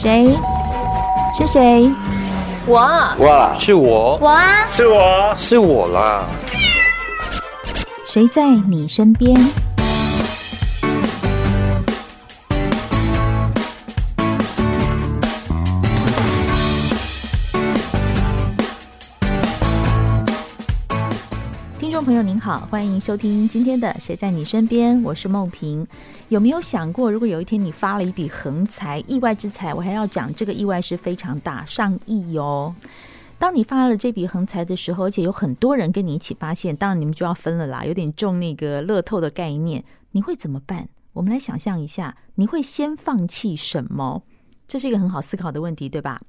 谁？是谁？我，我，是我，我啊，是我，是我啦。谁在你身边？朋友您好，欢迎收听今天的《谁在你身边》，我是梦萍。有没有想过，如果有一天你发了一笔横财、意外之财，我还要讲这个意外是非常大，上亿哦。当你发了这笔横财的时候，而且有很多人跟你一起发现，当然你们就要分了啦，有点中那个乐透的概念，你会怎么办？我们来想象一下，你会先放弃什么？这是一个很好思考的问题，对吧？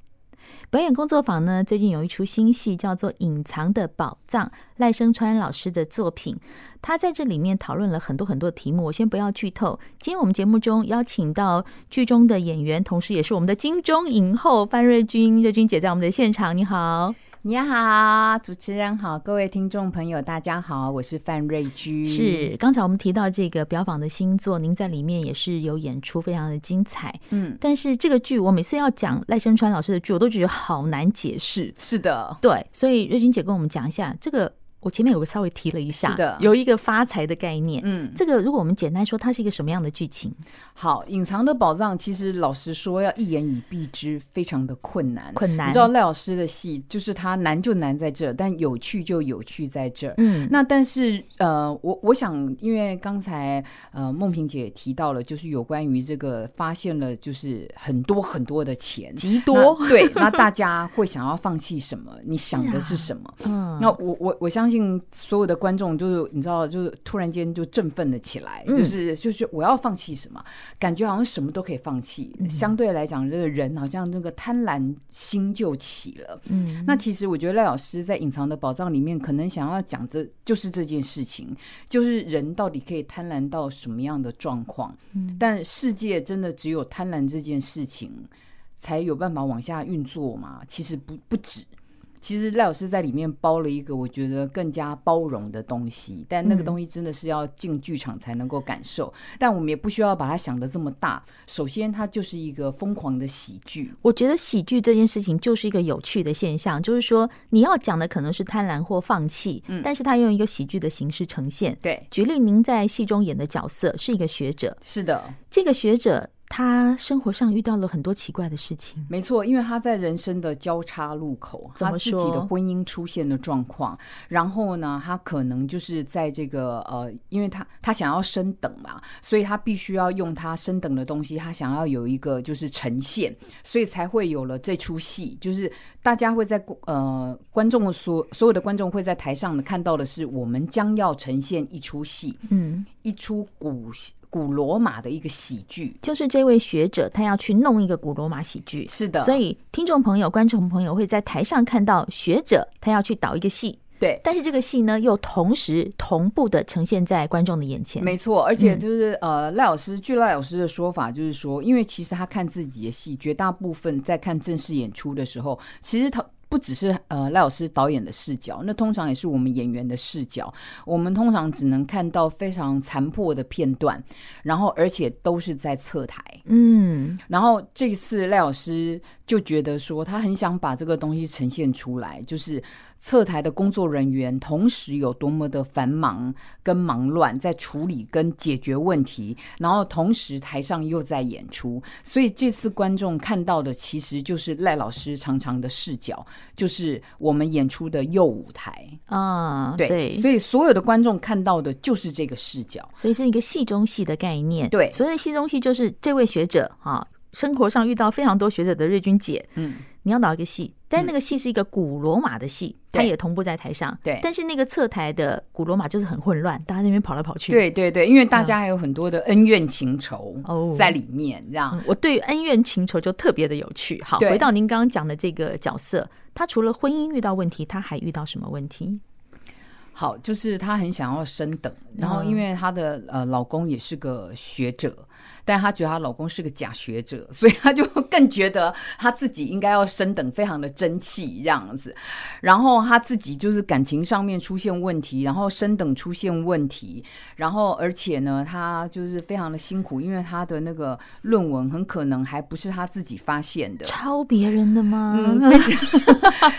表演工作坊呢，最近有一出新戏叫做《隐藏的宝藏》，赖声川老师的作品。他在这里面讨论了很多很多题目，我先不要剧透。今天我们节目中邀请到剧中的演员，同时也是我们的金钟影后范瑞君，瑞君姐在我们的现场，你好。你好，主持人好，各位听众朋友，大家好，我是范瑞君。是，刚才我们提到这个表坊的新作，您在里面也是有演出，非常的精彩。嗯，但是这个剧我每次要讲赖声川老师的剧，我都觉得好难解释。是的，对，所以瑞君姐跟我们讲一下这个。我前面有个稍微提了一下，是的，有一个发财的概念。嗯，这个如果我们简单说，它是一个什么样的剧情？好，隐藏的宝藏，其实老实说，要一言以蔽之，非常的困难。困难，你知道赖老师的戏，就是他难就难在这，但有趣就有趣在这。嗯，那但是呃，我我想，因为刚才呃梦萍姐也提到了，就是有关于这个发现了，就是很多很多的钱，极多。对，那大家会想要放弃什么？你想的是什么？嗯、啊，那我我我相信所有的。的观众就是你知道，就是突然间就振奋了起来，嗯、就是就是我要放弃什么，感觉好像什么都可以放弃。嗯、相对来讲，这个人好像那个贪婪心就起了。嗯，那其实我觉得赖老师在《隐藏的宝藏》里面，可能想要讲这就是这件事情，就是人到底可以贪婪到什么样的状况？嗯，但世界真的只有贪婪这件事情才有办法往下运作吗？其实不不止。其实赖老师在里面包了一个我觉得更加包容的东西，但那个东西真的是要进剧场才能够感受。嗯、但我们也不需要把它想的这么大。首先，它就是一个疯狂的喜剧。我觉得喜剧这件事情就是一个有趣的现象，就是说你要讲的可能是贪婪或放弃，嗯，但是他用一个喜剧的形式呈现。对，举例，您在戏中演的角色是一个学者，是的，这个学者。他生活上遇到了很多奇怪的事情，没错，因为他在人生的交叉路口，他自己的婚姻出现的状况，然后呢，他可能就是在这个呃，因为他他想要升等嘛，所以他必须要用他升等的东西，他想要有一个就是呈现，所以才会有了这出戏，就是大家会在呃观众所所有的观众会在台上看到的是，我们将要呈现一出戏，嗯，一出古古罗马的一个喜剧，就是这位学者他要去弄一个古罗马喜剧，是的。所以听众朋友、观众朋友会在台上看到学者他要去导一个戏，对。但是这个戏呢，又同时同步的呈现在观众的眼前，没错。而且就是、嗯、呃，赖老师据赖老师的说法，就是说，因为其实他看自己的戏，绝大部分在看正式演出的时候，其实他。不只是呃赖老师导演的视角，那通常也是我们演员的视角。我们通常只能看到非常残破的片段，然后而且都是在侧台。嗯，然后这一次赖老师就觉得说，他很想把这个东西呈现出来，就是。侧台的工作人员同时有多么的繁忙跟忙乱，在处理跟解决问题，然后同时台上又在演出，所以这次观众看到的其实就是赖老师常常的视角，就是我们演出的右舞台啊，对，对，所以所有的观众看到的就是这个视角，所以是一个戏中戏的概念。对，所谓戏中戏就是这位学者啊，生活上遇到非常多学者的瑞君姐，嗯。你要导一个戏，但那个戏是一个古罗马的戏，它、嗯、也同步在台上。对，但是那个侧台的古罗马就是很混乱，大家在那边跑来跑去。对对对，因为大家还有很多的恩怨情仇哦在里面，这样。嗯、我对恩怨情仇就特别的有趣。好，回到您刚刚讲的这个角色，他除了婚姻遇到问题，他还遇到什么问题？好，就是她很想要升等，然后因为她的呃老公也是个学者。但她觉得她老公是个假学者，所以她就更觉得她自己应该要升等，非常的争气这样子。然后她自己就是感情上面出现问题，然后升等出现问题，然后而且呢，她就是非常的辛苦，因为她的那个论文很可能还不是她自己发现的，抄别人的吗？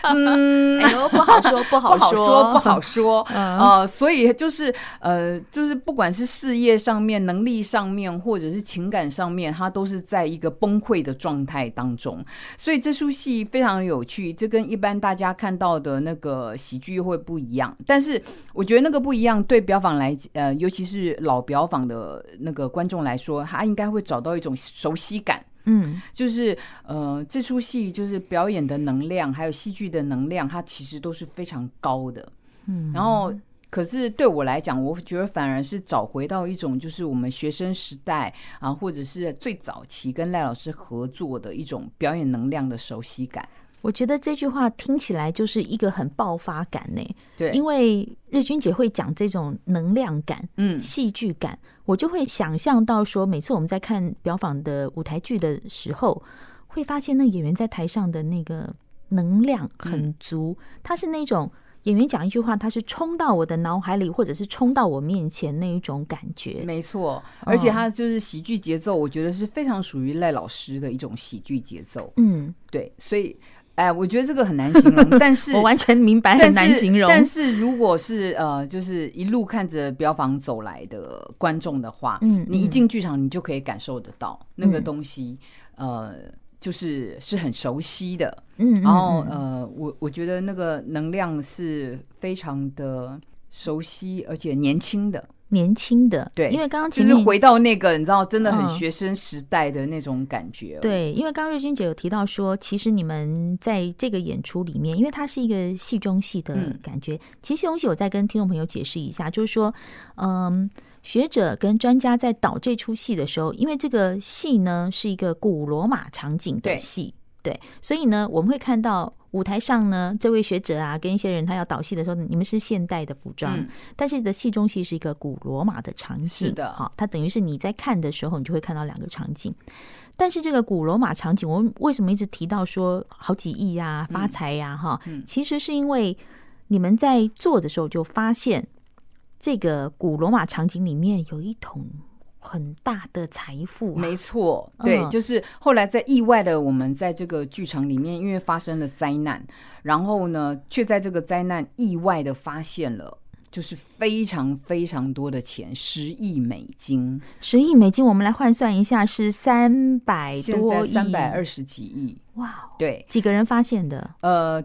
嗯，哎呦，不好说，不好说，不好说，呃，所以就是呃，就是不管是事业上面、能力上面，或者是情感上面，他都是在一个崩溃的状态当中。所以这出戏非常有趣，这跟一般大家看到的那个喜剧会不一样。但是我觉得那个不一样，对表坊来，呃，尤其是老表坊的那个观众来说，他应该会找到一种熟悉感。嗯，就是呃，这出戏就是表演的能量，还有戏剧的能量，它其实都是非常高的。嗯，然后可是对我来讲，我觉得反而是找回到一种就是我们学生时代啊，或者是最早期跟赖老师合作的一种表演能量的熟悉感。我觉得这句话听起来就是一个很爆发感呢。对，因为日君姐会讲这种能量感，嗯，戏剧感，我就会想象到说，每次我们在看表坊的舞台剧的时候，会发现那演员在台上的那个能量很足，他是那种演员讲一句话，他是冲到我的脑海里，或者是冲到我面前那一种感觉。没错，而且他就是喜剧节奏，我觉得是非常属于赖老师的一种喜剧节奏。嗯，对，所以。哎，我觉得这个很难形容，但是我完全明白很难形容。但是如果是呃，就是一路看着标房走来的观众的话，嗯，你一进剧场，你就可以感受得到那个东西，嗯、呃，就是是很熟悉的，嗯，然后呃，我我觉得那个能量是非常的熟悉，而且年轻的。年轻的，对，因为刚刚其实回到那个，你知道，真的很学生时代的那种感觉。对，因为刚刚瑞君姐有提到说，其实你们在这个演出里面，因为它是一个戏中戏的感觉。其实戏中戏，我再跟听众朋友解释一下，就是说，嗯，学者跟专家在导这出戏的时候，因为这个戏呢是一个古罗马场景的戏，对，所以呢，我们会看到。舞台上呢，这位学者啊，跟一些人他要导戏的时候，你们是现代的服装，嗯、但是的戏中戏是一个古罗马的场景，是的，好，它等于是你在看的时候，你就会看到两个场景。但是这个古罗马场景，我们为什么一直提到说好几亿呀、啊、发财呀、啊？哈、嗯，其实是因为你们在做的时候就发现，这个古罗马场景里面有一桶。很大的财富、啊，没错，对，嗯、就是后来在意外的，我们在这个剧场里面，因为发生了灾难，然后呢，却在这个灾难意外的发现了，就是非常非常多的钱，十亿美金，十亿美金，我们来换算一下，是三百多亿，三百二十几亿，哇，对，几个人发现的？呃。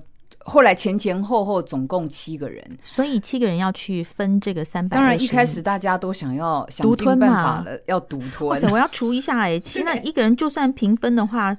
后来前前后后总共七个人，所以七个人要去分这个三百。当然一开始大家都想要想尽办法了，要独吞。哇塞，我要除一下哎，七那一个人就算平分的话，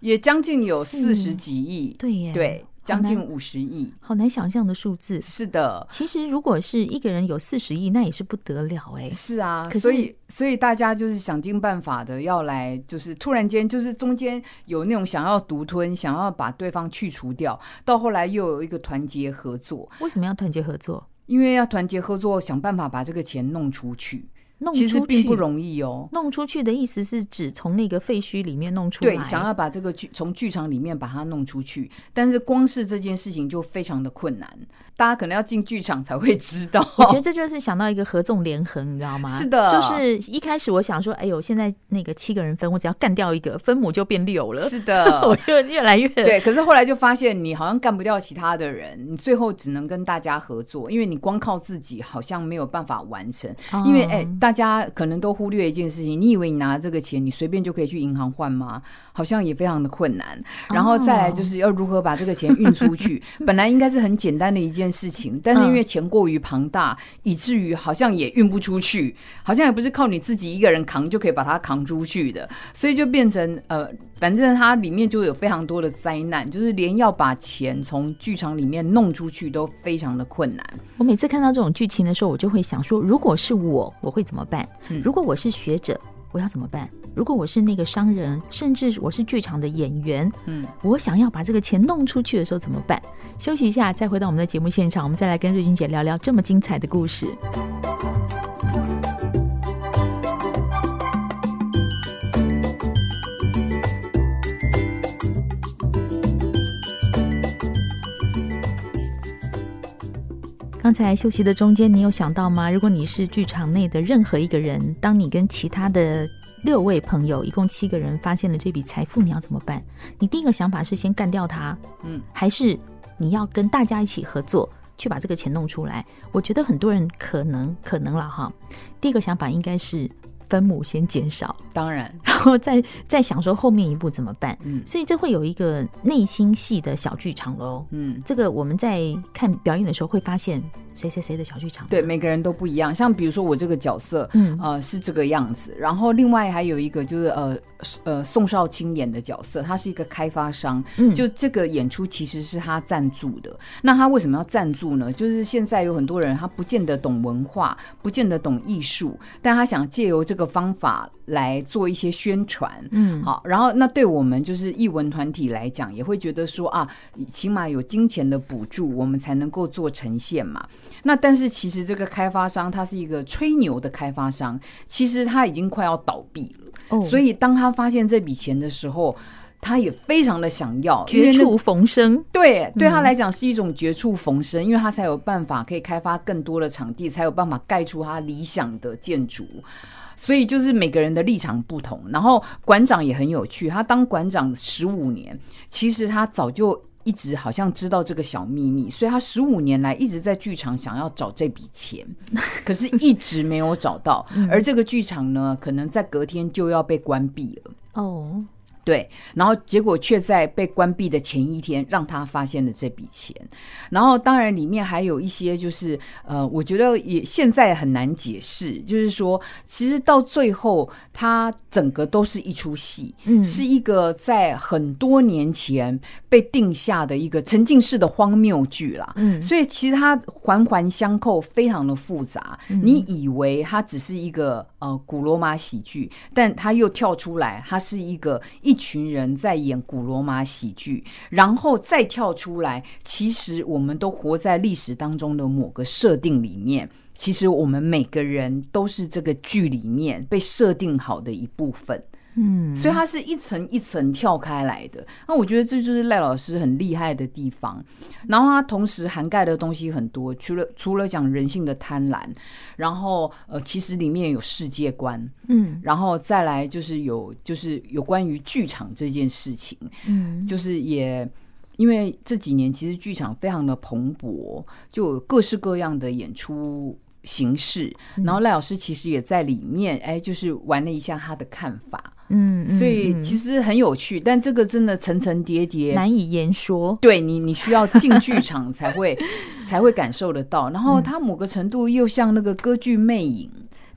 也将近有四十几亿。对耶，对。将近五十亿，好难想象的数字。是的，其实如果是一个人有四十亿，那也是不得了哎。是啊，可是所以所以大家就是想尽办法的要来，就是突然间就是中间有那种想要独吞，想要把对方去除掉，到后来又有一个团结合作。为什么要团结合作？因为要团结合作，想办法把这个钱弄出去。弄出去其实并不容易哦。弄出去的意思是指从那个废墟里面弄出来，对，想要把这个剧从剧场里面把它弄出去，但是光是这件事情就非常的困难。大家可能要进剧场才会知道。我觉得这就是想到一个合纵连横，你知道吗？是的，就是一开始我想说，哎呦，现在那个七个人分，我只要干掉一个，分母就变六了。是的，我就越来越对。可是后来就发现，你好像干不掉其他的人，你最后只能跟大家合作，因为你光靠自己好像没有办法完成。哦、因为哎，大家可能都忽略一件事情，你以为你拿这个钱，你随便就可以去银行换吗？好像也非常的困难。然后再来就是要如何把这个钱运出去，哦、本来应该是很简单的一件。事情，但是因为钱过于庞大，嗯、以至于好像也运不出去，好像也不是靠你自己一个人扛就可以把它扛出去的，所以就变成呃，反正它里面就有非常多的灾难，就是连要把钱从剧场里面弄出去都非常的困难。我每次看到这种剧情的时候，我就会想说，如果是我，我会怎么办？嗯、如果我是学者，我要怎么办？如果我是那个商人，甚至我是剧场的演员，嗯，我想要把这个钱弄出去的时候怎么办？休息一下，再回到我们的节目现场，我们再来跟瑞君姐聊聊这么精彩的故事。刚才休息的中间，你有想到吗？如果你是剧场内的任何一个人，当你跟其他的六位朋友，一共七个人发现了这笔财富，你要怎么办？你第一个想法是先干掉他，嗯，还是你要跟大家一起合作去把这个钱弄出来？我觉得很多人可能可能了哈。第一个想法应该是。分母先减少，当然，然后再再想说后面一步怎么办。嗯，所以这会有一个内心戏的小剧场喽。嗯，这个我们在看表演的时候会发现谁谁谁的小剧场。对，每个人都不一样。像比如说我这个角色，嗯呃是这个样子。然后另外还有一个就是呃呃宋少卿演的角色，他是一个开发商。嗯，就这个演出其实是他赞助的。那他为什么要赞助呢？就是现在有很多人他不见得懂文化，不见得懂艺术，但他想借由这个。方法来做一些宣传，嗯，好，然后那对我们就是艺文团体来讲，也会觉得说啊，起码有金钱的补助，我们才能够做呈现嘛。那但是其实这个开发商他是一个吹牛的开发商，其实他已经快要倒闭了。哦，所以当他发现这笔钱的时候，他也非常的想要绝处逢生。对，对他来讲是一种绝处逢生，嗯，因为他才有办法可以开发更多的场地，才有办法盖出他理想的建筑。所以就是每个人的立场不同，然后馆长也很有趣。他当馆长十五年，其实他早就一直好像知道这个小秘密，所以他十五年来一直在剧场想要找这笔钱，可是一直没有找到。而这个剧场呢，可能在隔天就要被关闭了。哦。对，然后结果却在被关闭的前一天让他发现了这笔钱，然后当然里面还有一些就是呃，我觉得也现在很难解释，就是说其实到最后他整个都是一出戏，嗯，是一个在很多年前被定下的一个沉浸式的荒谬剧啦，嗯，所以其实它环环相扣，非常的复杂。嗯，你以为它只是一个呃古罗马喜剧，但它又跳出来，它是一个。一群人在演古罗马喜剧，然后再跳出来。其实我们都活在历史当中的某个设定里面。其实我们每个人都是这个剧里面被设定好的一部分。嗯，所以它是一层一层跳开来的。那我觉得这就是赖老师很厉害的地方。然后它同时涵盖的东西很多，除了除了讲人性的贪婪，然后呃，其实里面有世界观，嗯，然后再来就是有就是有关于剧场这件事情，嗯，就是也因为这几年其实剧场非常的蓬勃，就有各式各样的演出形式。然后赖老师其实也在里面，哎，就是玩了一下他的看法。嗯，所以其实很有趣，但这个真的层层叠叠，难以言说。对你，你需要进剧场才会 才会感受得到。然后它某个程度又像那个歌剧魅影。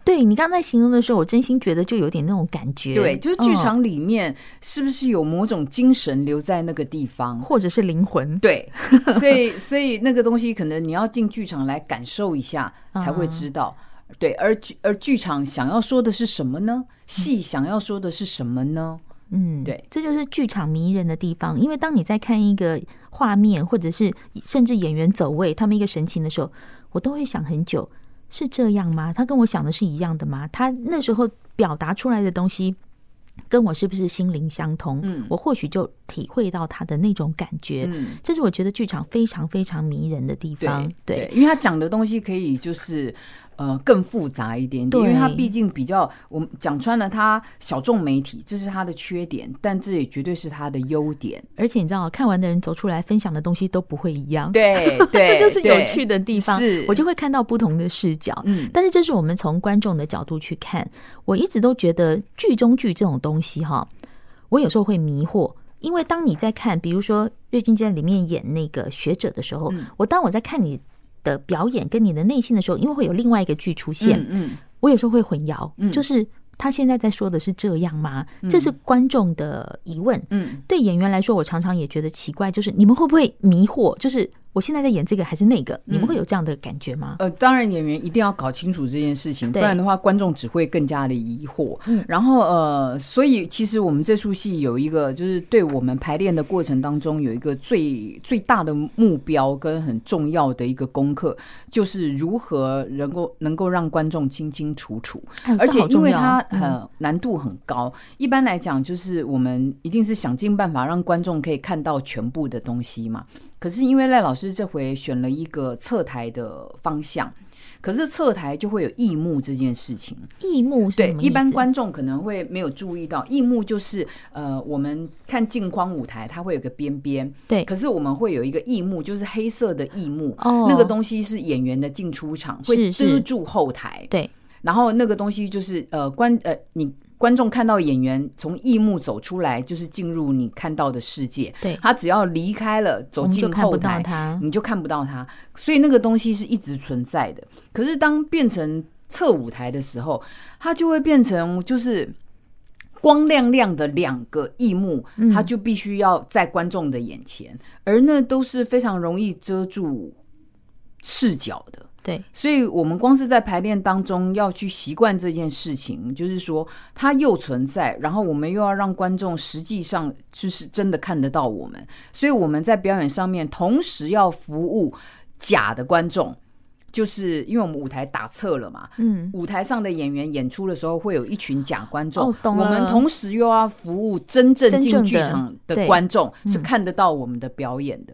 对你刚才形容的时候，我真心觉得就有点那种感觉。对，就是剧场里面是不是有某种精神留在那个地方，或者是灵魂？对，所以所以那个东西可能你要进剧场来感受一下才会知道。嗯对，而剧而剧场想要说的是什么呢？戏想要说的是什么呢？嗯，对，这就是剧场迷人的地方。因为当你在看一个画面，或者是甚至演员走位，他们一个神情的时候，我都会想很久，是这样吗？他跟我想的是一样的吗？他那时候表达出来的东西。跟我是不是心灵相通？嗯，我或许就体会到他的那种感觉。嗯，这是我觉得剧场非常非常迷人的地方。对，对，因为他讲的东西可以就是呃更复杂一点点，因为它毕竟比较我们讲穿了，它小众媒体，这是它的缺点，但这也绝对是它的优点。而且你知道，看完的人走出来分享的东西都不会一样。对，对，这就是有趣的地方。是，我就会看到不同的视角。嗯，但是这是我们从观众的角度去看。我一直都觉得剧中剧这种东西哈，我有时候会迷惑，因为当你在看，比如说瑞君在里面演那个学者的时候，我当我在看你的表演跟你的内心的时候，因为会有另外一个剧出现，嗯，我有时候会混淆，就是他现在在说的是这样吗？这是观众的疑问，嗯，对演员来说，我常常也觉得奇怪，就是你们会不会迷惑？就是。我现在在演这个还是那个？你们会有这样的感觉吗？呃，当然，演员一定要搞清楚这件事情，不然的话，观众只会更加的疑惑。嗯，然后呃，所以其实我们这出戏有一个，就是对我们排练的过程当中有一个最最大的目标跟很重要的一个功课，就是如何能够能够让观众清清楚楚，而且因为它很难度很高。一般来讲，就是我们一定是想尽办法让观众可以看到全部的东西嘛。可是因为赖老师这回选了一个侧台的方向。可是侧台就会有异幕这件事情，异幕？对，一般观众可能会没有注意到，异幕就是呃，我们看镜框舞台，它会有个边边，对。可是我们会有一个异幕，就是黑色的异幕，哦，那个东西是演员的进出场，会遮住后台，对。然后那个东西就是呃观呃你。观众看到演员从异幕走出来，就是进入你看到的世界。对，他只要离开了，走进后台，你就看不到他。所以那个东西是一直存在的。可是当变成侧舞台的时候，它就会变成就是光亮亮的两个异幕，它就必须要在观众的眼前，而那都是非常容易遮住视角的。对，所以我们光是在排练当中要去习惯这件事情，就是说它又存在，然后我们又要让观众实际上就是真的看得到我们，所以我们在表演上面同时要服务假的观众，就是因为我们舞台打侧了嘛，嗯，舞台上的演员演出的时候会有一群假观众，哦，我们同时又要服务真正进剧场的观众，是看得到我们的表演的。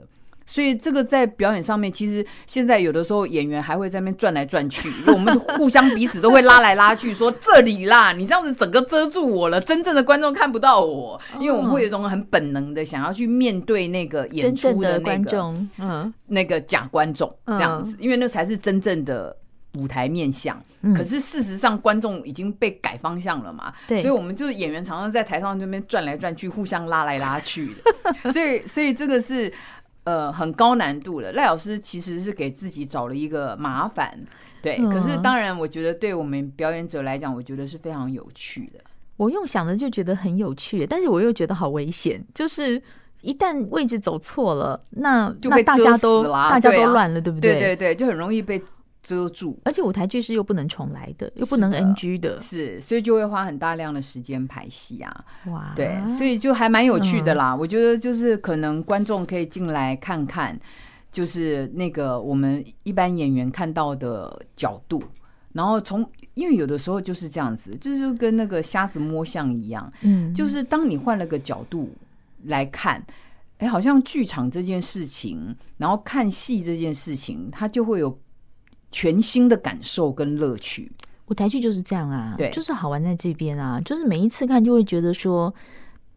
所以这个在表演上面，其实现在有的时候演员还会在那边转来转去，我们互相彼此都会拉来拉去，说这里啦，你这样子整个遮住我了，真正的观众看不到我，因为我们会有一种很本能的想要去面对那个演出的那个观众，嗯，那个假观众这样子，因为那才是真正的舞台面向。可是事实上，观众已经被改方向了嘛，对，所以我们就是演员常常在台上这边转来转去，互相拉来拉去的，所以，所以这个是。呃，很高难度的赖老师其实是给自己找了一个麻烦，对。嗯、可是当然，我觉得对我们表演者来讲，我觉得是非常有趣的。我用想的就觉得很有趣，但是我又觉得好危险，就是一旦位置走错了，那就被大家都大家都乱了，对不对？对对对，就很容易被。遮住，而且舞台剧是又不能重来的，又不能 NG 的，的，是，所以就会花很大量的时间排戏啊。哇，对，所以就还蛮有趣的啦。嗯、我觉得就是可能观众可以进来看看，就是那个我们一般演员看到的角度，然后从因为有的时候就是这样子，就是跟那个瞎子摸象一样，嗯，就是当你换了个角度来看，哎，好像剧场这件事情，然后看戏这件事情，它就会有。全新的感受跟乐趣，舞台剧就是这样啊，对，就是好玩在这边啊，就是每一次看就会觉得说，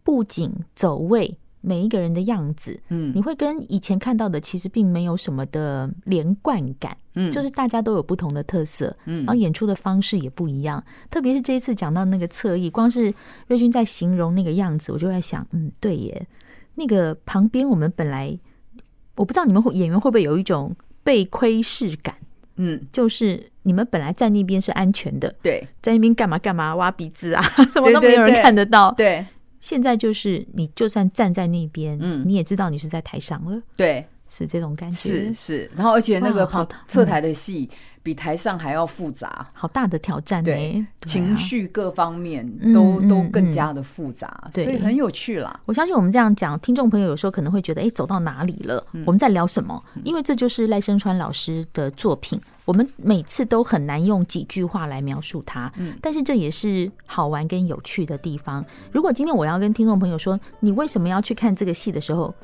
布景走位，每一个人的样子，嗯，你会跟以前看到的其实并没有什么的连贯感，嗯，就是大家都有不同的特色，嗯，然后演出的方式也不一样，特别是这一次讲到那个侧翼，光是瑞君在形容那个样子，我就在想，嗯，对耶，那个旁边我们本来我不知道你们演员会不会有一种被窥视感。嗯，就是你们本来在那边是安全的，对，在那边干嘛干嘛挖鼻子啊，什么都没有人看得到。对，现在就是你就算站在那边，嗯，你也知道你是在台上了。对，是这种感觉。是是，然后而且那个旁侧台的戏。比台上还要复杂，好大的挑战，对，情绪各方面都都更加的复杂，所以很有趣啦。我相信我们这样讲，听众朋友有时候可能会觉得，哎，走到哪里了？我们在聊什么？因为这就是赖声川老师的作品，我们每次都很难用几句话来描述它，但是这也是好玩跟有趣的地方。如果今天我要跟听众朋友说，你为什么要去看这个戏的时候，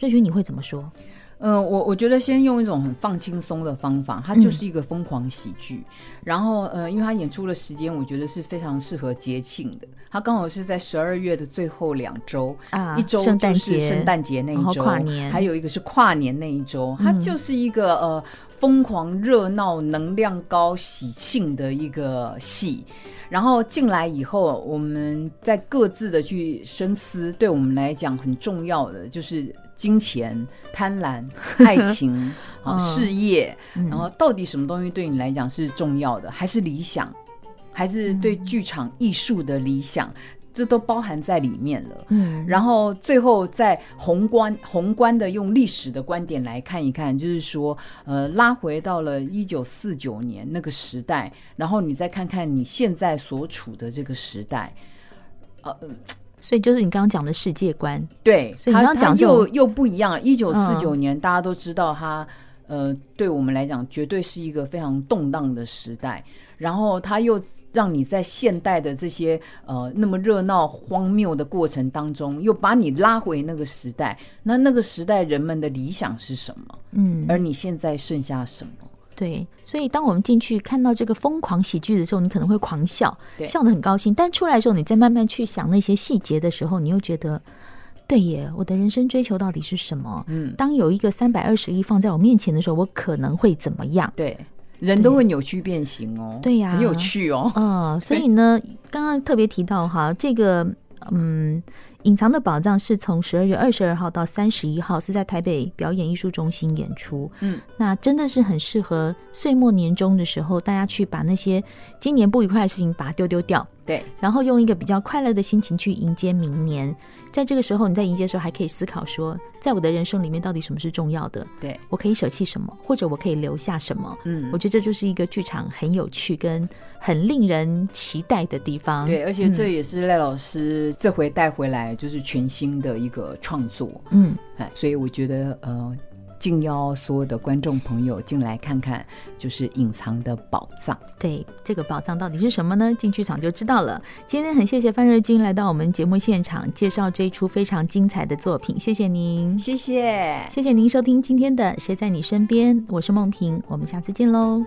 瑞君你会怎么说？嗯，我我觉得先用一种很放轻松的方法，它就是一个疯狂喜剧。嗯、然后，呃，因为它演出的时间，我觉得是非常适合节庆的。它刚好是在十二月的最后两周啊，一周就是圣诞节那一周，跨年，还有一个是跨年那一周。它就是一个呃疯狂热闹、能量高、喜庆的一个戏。然后进来以后，我们在各自的去深思，对我们来讲很重要的就是。金钱、贪婪、爱情、啊、事业，然后到底什么东西对你来讲是重要的？还是理想？还是对剧场艺术的理想？这都包含在里面了。嗯，然后最后再宏观、宏观的用历史的观点来看一看，就是说，呃，拉回到了一九四九年那个时代，然后你再看看你现在所处的这个时代，呃。所以就是你刚刚讲的世界观，对，所以你刚刚讲又又不一样。一九四九年，大家都知道它，呃，对我们来讲绝对是一个非常动荡的时代。然后他又让你在现代的这些呃那么热闹荒谬的过程当中，又把你拉回那个时代。那那个时代人们的理想是什么？嗯，而你现在剩下什么？对，所以当我们进去看到这个疯狂喜剧的时候，你可能会狂笑，笑得很高兴。但出来的时候，你再慢慢去想那些细节的时候，你又觉得，对耶，我的人生追求到底是什么？嗯，当有一个三百二十亿放在我面前的时候，我可能会怎么样？对，人都会扭曲变形哦。对呀，很有趣哦。嗯，所以呢，刚刚特别提到哈，这个嗯。隐藏的宝藏是从十二月二十二号到三十一号，是在台北表演艺术中心演出。嗯，那真的是很适合岁末年终的时候，大家去把那些今年不愉快的事情把它丢丢掉。对，然后用一个比较快乐的心情去迎接明年。在这个时候，你在迎接的时候还可以思考说，在我的人生里面到底什么是重要的？对，我可以舍弃什么，或者我可以留下什么？嗯，我觉得这就是一个剧场很有趣跟很令人期待的地方。对，而且这也是赖老师这回带回来就是全新的一个创作。嗯，哎，所以我觉得呃。敬邀所有的观众朋友进来看看，就是隐藏的宝藏。对，这个宝藏到底是什么呢？进剧场就知道了。今天很谢谢范瑞军来到我们节目现场，介绍这一出非常精彩的作品。谢谢您，谢谢，谢谢您收听今天的《谁在你身边》，我是梦萍，我们下次见喽。